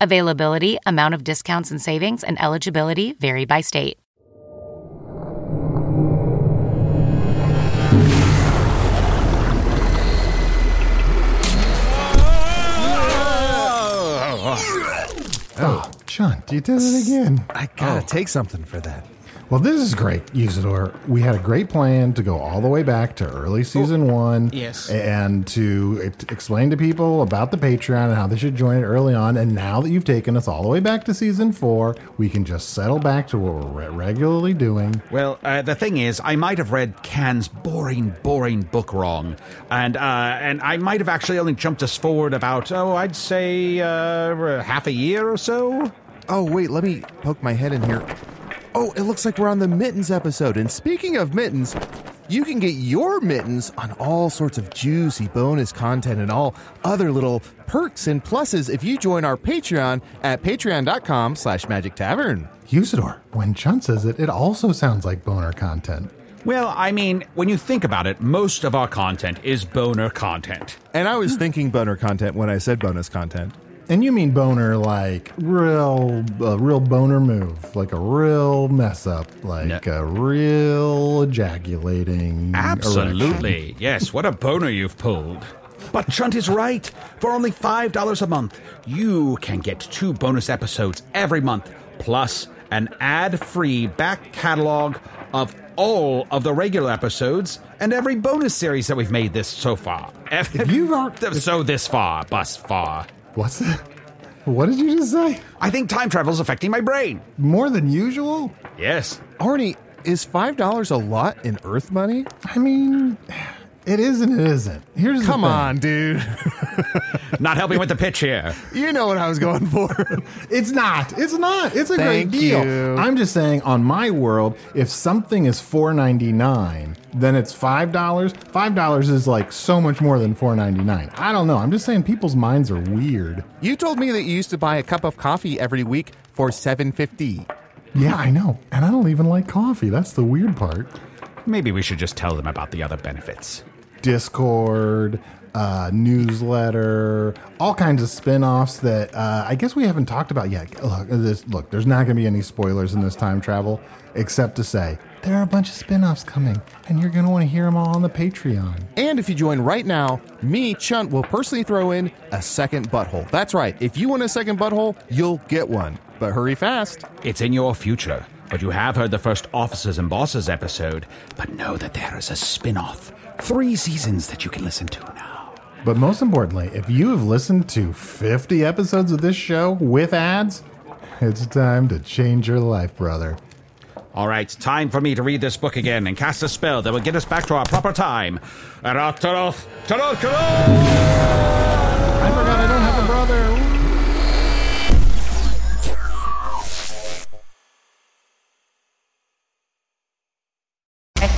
Availability, amount of discounts and savings, and eligibility vary by state. Oh, Sean, you did it again. I gotta oh. take something for that. Well, this is great, Usidore. We had a great plan to go all the way back to early season one. yes. And to explain to people about the Patreon and how they should join it early on. And now that you've taken us all the way back to season four, we can just settle back to what we're re- regularly doing. Well, uh, the thing is, I might have read Can's boring, boring book wrong, and uh, and I might have actually only jumped us forward about oh, I'd say uh, half a year or so. Oh, wait, let me poke my head in here. Oh, it looks like we're on the Mittens episode. And speaking of Mittens, you can get your Mittens on all sorts of juicy bonus content and all other little perks and pluses if you join our Patreon at patreon.com slash magic tavern. Usidore, when Chunt says it, it also sounds like boner content. Well, I mean, when you think about it, most of our content is boner content. And I was thinking boner content when I said bonus content. And you mean boner like real, a real boner move, like a real mess up, like a real ejaculating. Absolutely. Yes, what a boner you've pulled. But Chunt is right. For only $5 a month, you can get two bonus episodes every month, plus an ad free back catalog of all of the regular episodes and every bonus series that we've made this so far. If you aren't. so this far, bus far. What's that? What did you just say? I think time travel is affecting my brain. More than usual? Yes. Arnie, is $5 a lot in Earth money? I mean, it is and it isn't. Here's the Come on, dude. Not helping with the pitch here. you know what I was going for. It's not. It's not. It's a Thank great deal. you. I'm just saying, on my world, if something is four ninety nine, then it's five dollars. Five dollars is like so much more than four ninety nine. I don't know. I'm just saying, people's minds are weird. you told me that you used to buy a cup of coffee every week for 750. Yeah, I know. And I don't even like coffee. That's the weird part. Maybe we should just tell them about the other benefits. Discord, uh, newsletter, all kinds of spin-offs that uh, I guess we haven't talked about yet. Look, this, look, there's not going to be any spoilers in this time travel, except to say there are a bunch of spin-offs coming, and you're going to want to hear them all on the Patreon. And if you join right now, me, Chunt, will personally throw in a second butthole. That's right. If you want a second butthole, you'll get one. But hurry fast. It's in your future, but you have heard the first Officers and Bosses episode, but know that there is a spin off. Three seasons that you can listen to now. But most importantly, if you have listened to 50 episodes of this show with ads, it's time to change your life, brother. All right, time for me to read this book again and cast a spell that will get us back to our proper time. Arataroth, Taroth, I